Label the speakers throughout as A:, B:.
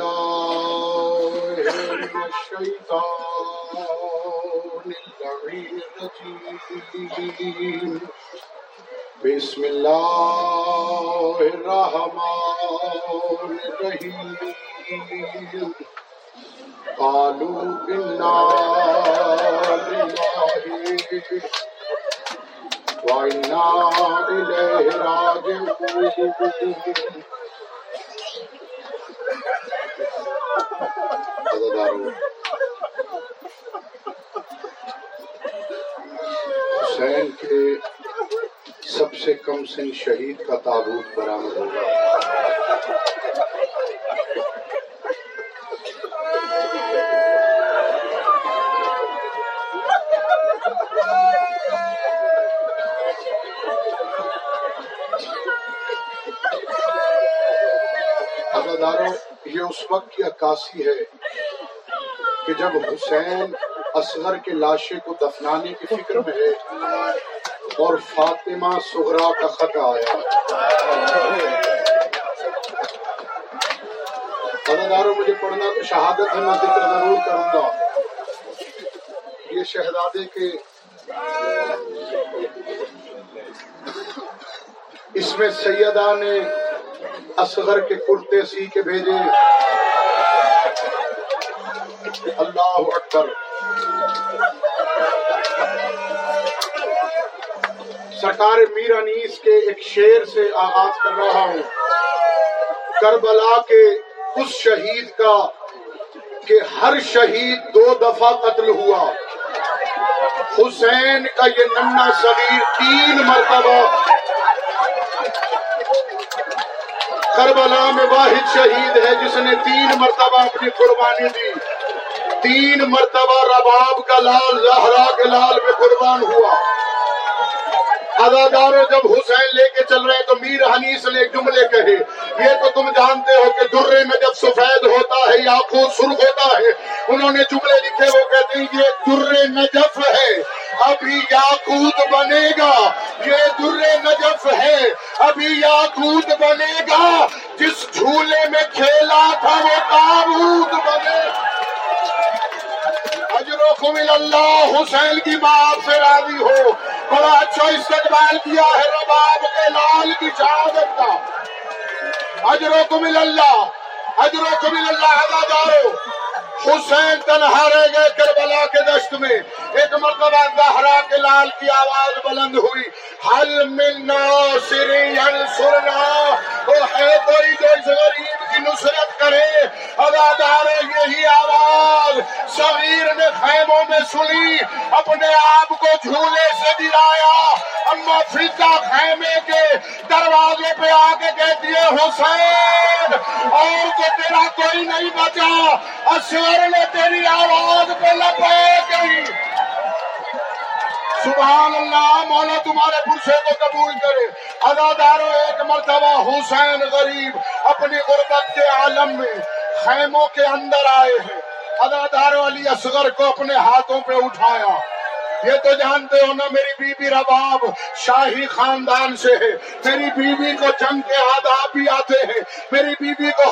A: بالله من الشيطان اللعين الرجيم بسم الله الرحمن الرحيم قالوا إنا لله وإنا إليه راجعون حسین کے سب سے کم سن شہید کا تابوت برآمد ہوگا یہ اس وقت کی عکاسی ہے کہ جب حسین اصغر کے لاشے کو دفنانے کی فکر میں ہے اور فاطمہ سہرا کا خط آیا۔ اداداروں مجھے پڑھنا تو شہادت ہے، میں ذکر ضرور کروں گا۔ یہ شہزادے کے اس میں سیدہ نے اصغر کے کرتے سی کے بھیجے۔ اللہ اکبر۔ سرکار میر انیس کے ایک شیر سے آغاز کر رہا ہوں۔ کربلا کے اس شہید کا کہ ہر شہید دو دفعہ قتل ہوا۔ حسین کا یہ ننا صغیر تین مرتبہ۔ کربلا میں واحد شہید ہے جس نے تین مرتبہ اپنی قربانی دی۔ تین مرتبہ رباب کا لال زہرا کے لال میں قربان ہوا۔ اداداروں جب حسین لے کے چل رہے تو میر حنیس نے جملے کہے، یہ تو تم جانتے ہو کہ درے میں جب سفید ہوتا ہے یا خود سرخ ہوتا ہے۔ انہوں نے جملے لکھے، وہ کہتے ہیں، یہ در نجف ہے۔ ابھی یاقوت بنے گا، یہ در نجف ہے۔ ابھی یاقوت بنے گا، جس جھولے میں کھیلا تھا وہ تابوت بنے۔ اجرکم اللہ حسین کی بات سے راضی ہو۔ بڑا اچھا استقبال کیا ہے رباب کے لال کی شہادت کا۔ اجرکم اللہ اجرکم اللہ دارو حسین تنہا رہ گئے کربلا کے دشت میں۔ ایک مرتبہ زہرا کے لال کی آواز بلند ہوئی۔ حل من ناصر ینصرنا وہ ہے کوئی جو اس غریب کی نصرت کرے؟ ادادار یہی آواز صغیر نے خیموں میں سنی، اپنے آپ کو جھولے سے گرایا اما فضا خیمے کے دروازے پہ آ کے کہتی ہے، حسین، اور تو تیرا کوئی نہیں بچا۔ اشور نے تیری آواز پہ لپے گئی۔ سبحان اللہ مولا تمہارے پرسے کو قبول کرے۔ ادادارو ایک مرتبہ حسین غریب اپنی غربت کے عالم میں خیموں کے اندر آئے ہیں۔ ادادارو علی اصغر کو اپنے ہاتھوں پہ اٹھایا۔ یہ تو جانتے ہو نا میری بی بی رباب شاہی خاندان سے ہے۔ میری بی بی کو جنگ کے آداب بھی آتے ہیں۔ میری بی بی کو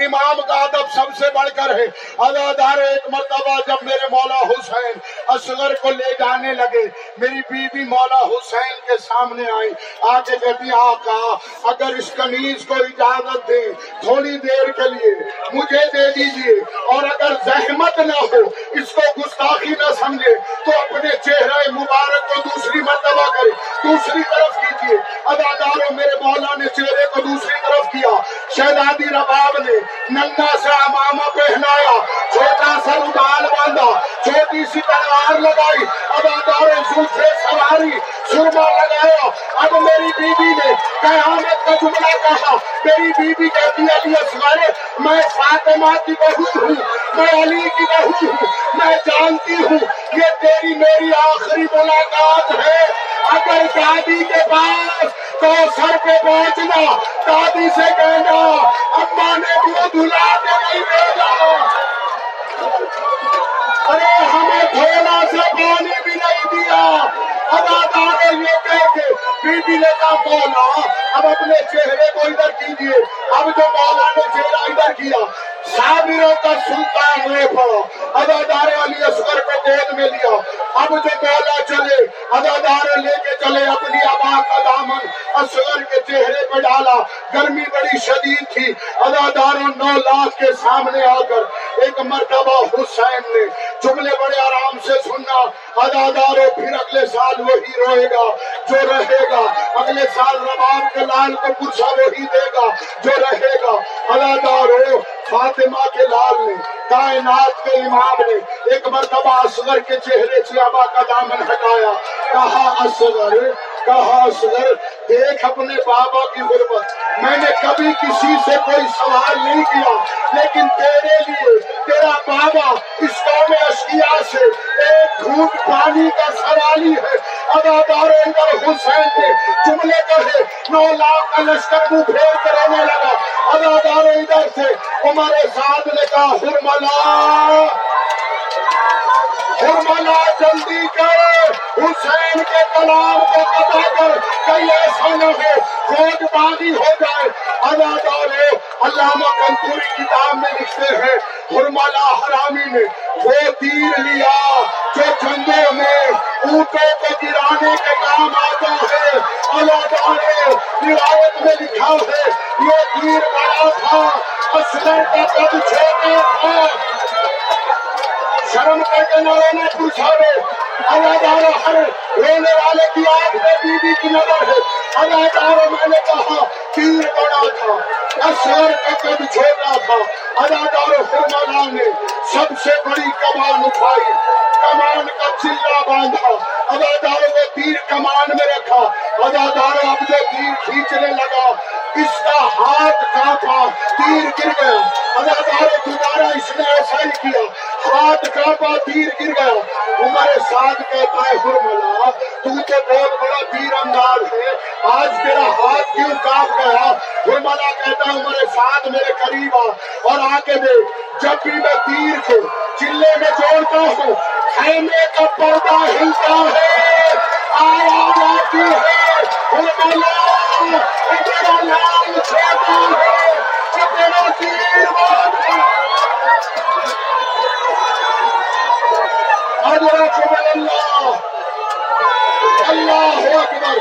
A: امام کا ادب سب سے بڑھ کر ہے۔ ادادار ایک مرتبہ جب میرے مولا حسین اصغر کو لے جانے لگے، میری بی بی مولا حسین کے سامنے آئی۔ آگے کہتی، آقا، اگر اس کنیز کو اجازت دیں تھوڑی دیر کے لیے مجھے دے دیجیے، اور اگر زحمت نہ ہو، اس کو گستاخی نہ سمجھے، تو اپنے چہرے مبارک کو دوسری مرتبہ کرے، دوسری طرف کیجیے اداداروں میرے مولا نے چہرے کو دوسری طرف کیا۔ شہزادی رباب جی، نے ننگا سا امامہ پہنایا چھوٹا سا رومال باندھا چھوٹی سی تلوار لگائی اداداروں زلفے سواری سرما لگایا اب میری بیوی نے قیامت کا جملہ کہا ہاں، میری بیوی کہتی ہے، علی اصغر میں فاطمہ کی بہو ہوں، میں علی کی بہو ہوں، میں جانتی ہوں، یہ تیری میری آخری ملاقات ہے۔ اگر دادی کے پاس تو سر پہ پہنچنا دادی سے کہنا اما نے وہ دھلا کے نہیں بھیجا۔ ارے، ہمیں تھوڑا سا پانی بھی نہیں دیا۔ کے بی مولا اب اپنے چہرے کو ادھر کیجیے اب جو مولا نے چہرہ ادھر کیا سابروں کا سلطان لے پڑا ادادار علی اصغر کو گود میں لیا۔ اب جو مولا چلے ادادار لے کے چلے اپنی آبا کا کے چہرے پہ ڈالا۔ گرمی بڑی شدید تھی۔ اداداروں نو لاکھ کے سامنے آ کر ایک مرتبہ حسین نے جملے بڑے آرام سے سننا۔ اداداروں پھر اگلے سال وہی روئے گا جو رہے گا۔ اگلے سال رباب کے لال کو پرسا وہی دے گا جو رہے گا۔ اداداروں فاطمہ کے لال نے، کائنات کے امام نے ایک مرتبہ اصغر کے چہرے سے ابا کا دامن ہٹایا۔ کہا، اصغر کہا اصغر دیکھ اپنے بابا کی غربت۔ میں نے کبھی کسی سے کوئی سوال نہیں کیا، لیکن تیرے لیے، تیرا بابا اس قوم اشکیا سے ایک گھوٹ پانی کا سوالی ہے۔ ادادار ادھر حسین نے جملے کہے، نو لاکھ کا لشکر منہ پھیر کر آنے لگا۔ ادادار ادھر سے عمر سعد نے کہا حرملا حرملا جلدی کر حسین کے کلام کو پتا کر کئی ایسا نہ ہو فوج بازی ہو جائے۔ ادادار علامہ کنپوری کتاب میں لکھتے ہیں حرملا حرامی نے وہ تیر لیا جو جنگوں میں اونٹوں کو گرانے کے کام آتا ہے۔ اللہ ادادار روایت میں لکھا ہے، یہ تیر بڑا تھا، اصغر کا قد چھوٹا تھا۔ شرم کر کے نہ رونا پوچھا رے ادادار ہر رونے والے کی آنکھ میں بیوی کی نظر ہے۔ ادادار میں نے کہا تیر بڑا تھا۔ اصغر کا قد چھوٹا تھا۔ ادادار فرمانا نے سب سے بڑی کمان اٹھائی۔ کمان کا چلا باندھا۔ ادادار نے تیر کمان میں رکھا۔ ادادار اب جو تیر کھینچنے لگا۔ اس کا ہاتھ کانپا تیر گر گیا۔ ادادار دوبارہ اس نے ایسا ہی کیا۔ ہاتھ کانپا تیر گر گیا عمر سعد کہتا ہے حرملا تو تو بہت بڑا تیر انداز ہے۔ آج تیرا ہاتھ کیوں کانپ گیا؟ حرملا کہتا ہے، عمر سعد میرے قریب آ۔ اور آ کے دے جب بھی میں تیر کو چلے میں جوڑتا ہوں۔ خیمے کا پردہ ہلتا ہے، آواز آتی ہے حرملا تیرا نام چھوٹا ہے کہ تیرا تیر بہت ہے ادرکم اللہ اللہ اکبر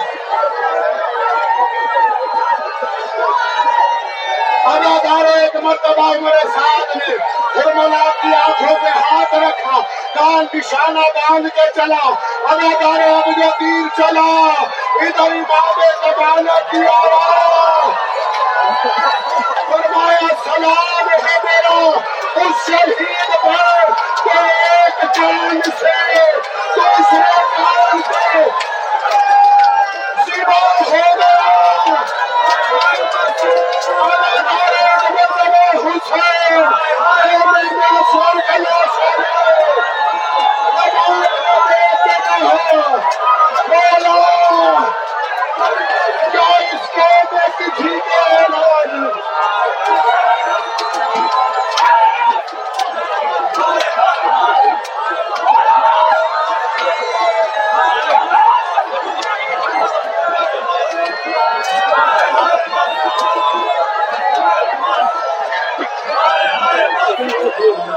A: ادادار ایک مرتبہ میرے ساتھ نے حرملا کی آنکھوں پہ ہاتھ رکھا کان نشانہ باندھ کے چلا ادادار اب تیر چلا ادھر امام زمانہ کی آواز فرمایا سلام ہے میرا اس شہید پر
B: کوئی